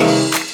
you